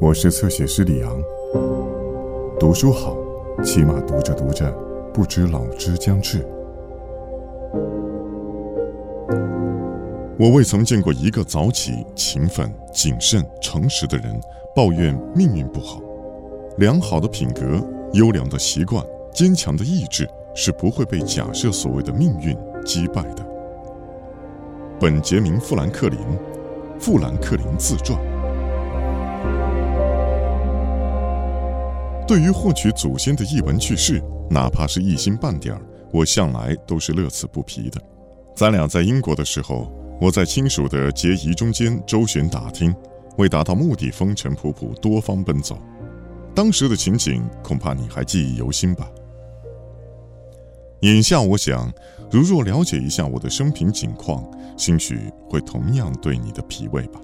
我是侧写师李昂。读书好，起码读着读着，不知老之将至。我未曾见过一个早起、勤奋、谨慎、诚实的人抱怨命运不好。良好的品格、优良的习惯、坚强的意志是不会被假设所谓的命运击败的。本杰明·富兰克林，《富兰克林自传》。对于获取祖先的译文趣事，哪怕是一星半点儿，我向来都是乐此不疲的。咱俩在英国的时候，我在亲属的结遗中间周旋打听，为达到目的风尘仆仆，多方奔走。当时的情景，恐怕你还记忆犹新吧？眼下我想，如若了解一下我的生平景况，兴许会同样对你的脾胃吧。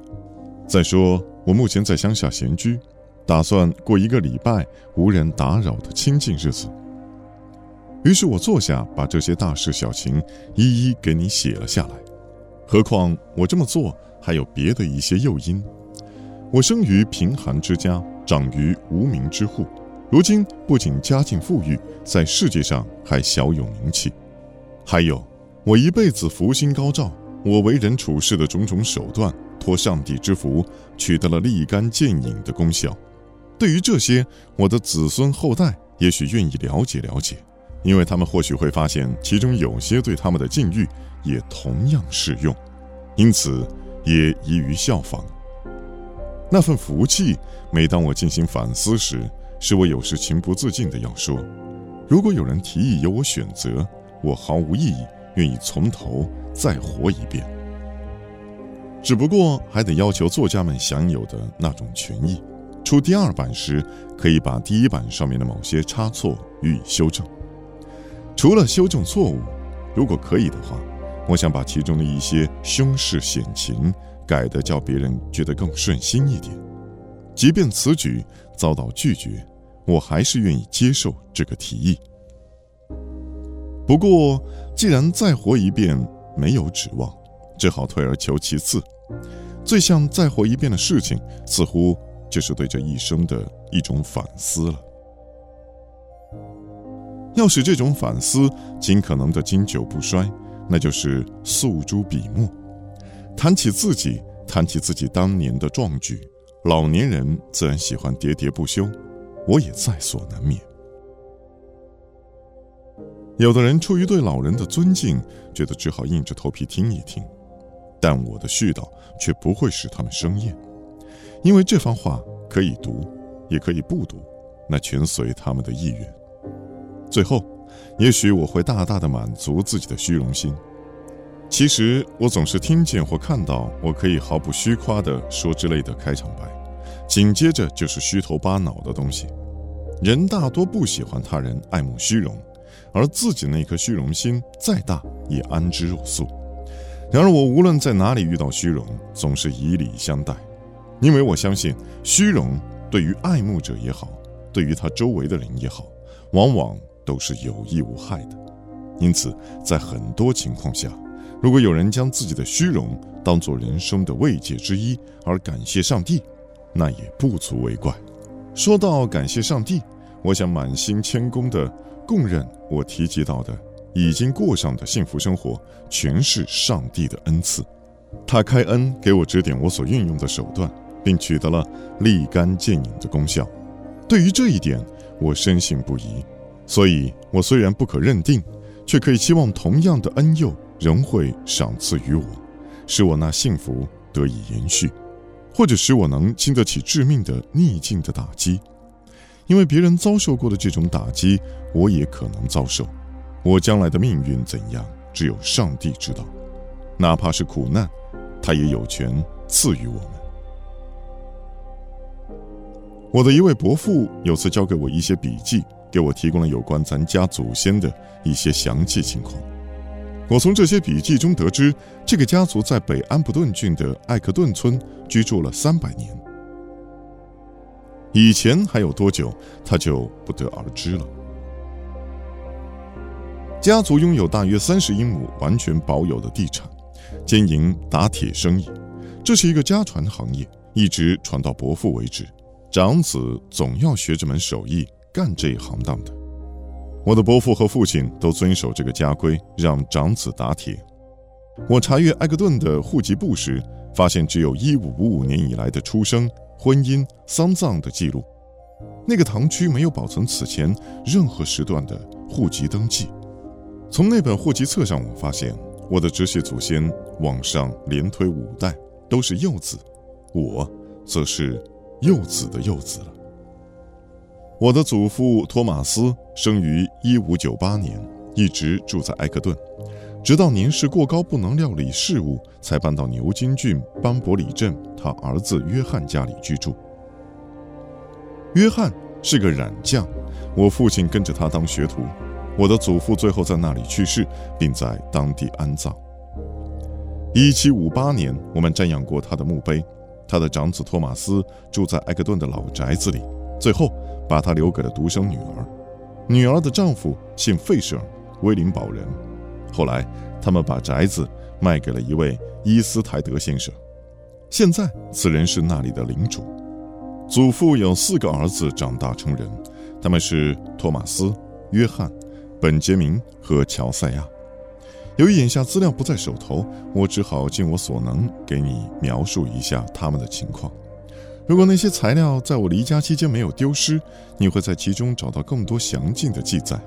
再说，我目前在乡下闲居。打算过一个礼拜无人打扰的清静日子。于是我坐下，把这些大事小情一一给你写了下来。何况我这么做还有别的一些诱因。我生于贫寒之家，长于无名之户，如今不仅家境富裕，在世界上还小有名气。还有，我一辈子福星高照，我为人处事的种种手段，托上帝之福，取得了立竿见影的功效。对于这些，我的子孙后代也许愿意了解了解，因为他们或许会发现其中有些对他们的境遇也同样适用，因此也宜于效仿。那份福气，每当我进行反思时，使我有时情不自禁的要说：如果有人提议由我选择，我毫无异议，愿意从头再活一遍。只不过还得要求作家们享有的那种权益。出第二版时，可以把第一版上面的某些差错予以修正。除了修正错误，如果可以的话，我想把其中的一些凶事险情改得叫别人觉得更顺心一点。即便此举遭到拒绝，我还是愿意接受这个提议。不过，既然再活一遍没有指望，只好退而求其次。最像再活一遍的事情，似乎……就是对这一生的一种反思了。要使这种反思尽可能的经久不衰，那就是诉诸笔墨，谈起自己，谈起自己当年的壮举。老年人自然喜欢喋喋不休，我也在所难免。有的人出于对老人的尊敬，觉得只好硬着头皮听一听，但我的絮叨却不会使他们生厌。因为这番话可以读，也可以不读，那全随他们的意愿。最后，也许我会大大的满足自己的虚荣心。其实我总是听见或看到，我可以毫不虚夸地说之类的开场白，紧接着就是虚头巴脑的东西。人大多不喜欢他人爱慕虚荣，而自己那颗虚荣心再大也安之若素。然而我无论在哪里遇到虚荣，总是以礼相待。因为我相信，虚荣对于爱慕者也好，对于他周围的人也好，往往都是有益无害的。因此，在很多情况下，如果有人将自己的虚荣当作人生的慰藉之一而感谢上帝，那也不足为怪。说到感谢上帝，我想满心谦恭地供认，我提及到的已经过上的幸福生活，全是上帝的恩赐。他开恩给我指点我所运用的手段。并取得了立竿见影的功效。对于这一点，我深信不疑。所以，我虽然不可认定，却可以期望同样的恩佑仍会赏赐于我，使我那幸福得以延续，或者使我能经得起致命的逆境的打击。因为别人遭受过的这种打击，我也可能遭受。我将来的命运怎样，只有上帝知道。哪怕是苦难，他也有权赐予我们。我的一位伯父有次交给我一些笔记，给我提供了有关咱家祖先的一些详细情况。我从这些笔记中得知，这个家族在北安普顿郡的艾克顿村居住了三百年。以前还有多久，他就不得而知了。家族拥有大约三十英亩完全保有的地产，经营打铁生意，这是一个家传行业，一直传到伯父为止。长子总要学这门手艺，干这一行当的。我的伯父和父亲都遵守这个家规，让长子打铁。我查阅埃克顿的户籍簿时，发现只有一五五五年以来的出生、婚姻、丧葬的记录。那个堂区没有保存此前任何时段的户籍登记。从那本户籍册上，我发现我的直系祖先往上连推五代都是幼子，我则是幼子的幼子了。我的祖父托马斯生于一五九八年，一直住在埃克顿，直到年事过高不能料理事务，才搬到牛津郡邦伯里镇他儿子约翰家里居住。约翰是个染匠，我父亲跟着他当学徒。我的祖父最后在那里去世，并在当地安葬。一七五八年，我们瞻仰过他的墓碑。他的长子托马斯住在埃克顿的老宅子里，最后把他留给了独生女儿。女儿的丈夫姓费舍尔，威灵堡人。后来，他们把宅子卖给了一位伊斯台德先生，现在此人是那里的领主。祖父有四个儿子长大成人，他们是托马斯、约翰、本杰明和乔赛亚。由于眼下资料不在手头，我只好尽我所能给你描述一下他们的情况。如果那些材料在我离家期间没有丢失，你会在其中找到更多详尽的记载。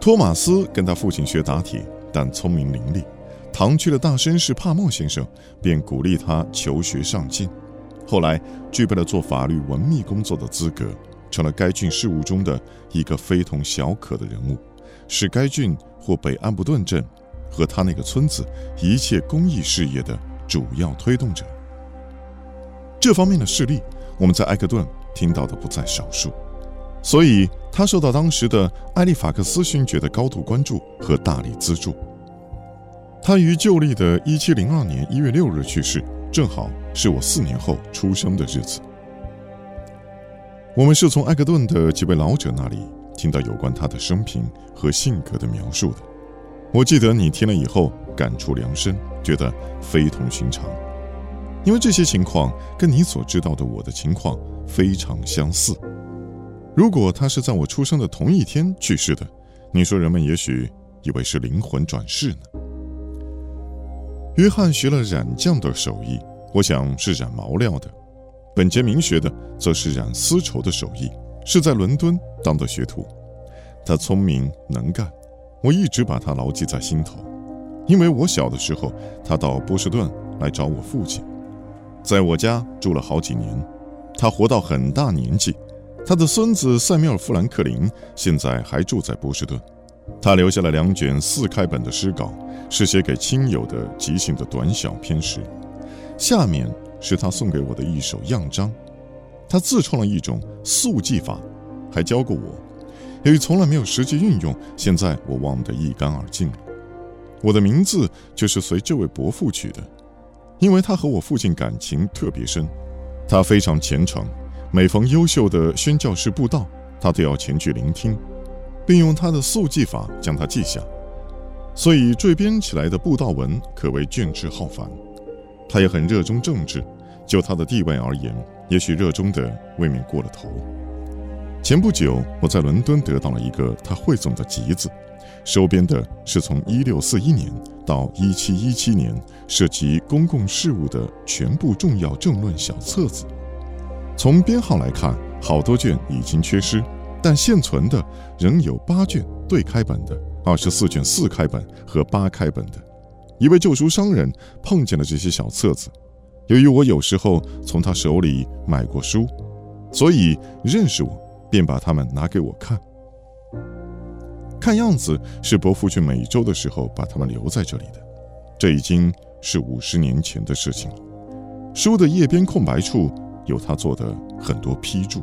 托马斯跟他父亲学打铁，但聪明伶俐。堂区的大绅士帕默先生便鼓励他求学上进，后来具备了做法律文秘工作的资格，成了该郡事务中的一个非同小可的人物，是该郡或北安布顿镇和他那个村子一切公益事业的主要推动者。这方面的事例，我们在埃克顿听到的不在少数，所以他受到当时的艾利法克斯勋爵的高度关注和大力资助。他于旧历的1702年1月6日去世，正好是我四年后出生的日子。我们是从埃克顿的几位老者那里听到有关他的生平和性格的描述的。我记得你听了以后感触良深，觉得非同寻常，因为这些情况跟你所知道的我的情况非常相似。如果他是在我出生的同一天去世的，你说人们也许以为是灵魂转世呢？约翰学了染匠的手艺，我想是染毛料的；本杰明学的则是染丝绸的手艺，是在伦敦当的学徒。他聪明能干，我一直把他牢记在心头。因为我小的时候，他到波士顿来找我父亲，在我家住了好几年。他活到很大年纪，他的孙子塞缪尔·富兰克林现在还住在波士顿。他留下了两卷四开本的诗稿。是写给亲友的即兴的短小篇诗，下面是他送给我的一首样章。他自创了一种速记法，还教过我。由于从来没有实际运用，现在我忘得一干二净了。我的名字就是随这位伯父取的，因为他和我父亲感情特别深。他非常虔诚，每逢优秀的宣教士布道，他都要前去聆听，并用他的速记法将它记下。所以缀编起来的布道文可谓卷帙浩繁。他也很热衷政治，就他的地位而言，也许热衷的未免过了头。前不久，我在伦敦得到了一个他汇总的集子，收编的是从1641年到1717年涉及公共事务的全部重要政论小册子。从编号来看，好多卷已经缺失，但现存的仍有八卷对开本的。二十四卷四开本和八开本的，一位旧书商人碰见了这些小册子。由于我有时候从他手里买过书，所以认识我，便把它们拿给我看。看样子是伯父去美洲的时候把他们留在这里的，这已经是五十年前的事情了。书的页边空白处有他做的很多批注。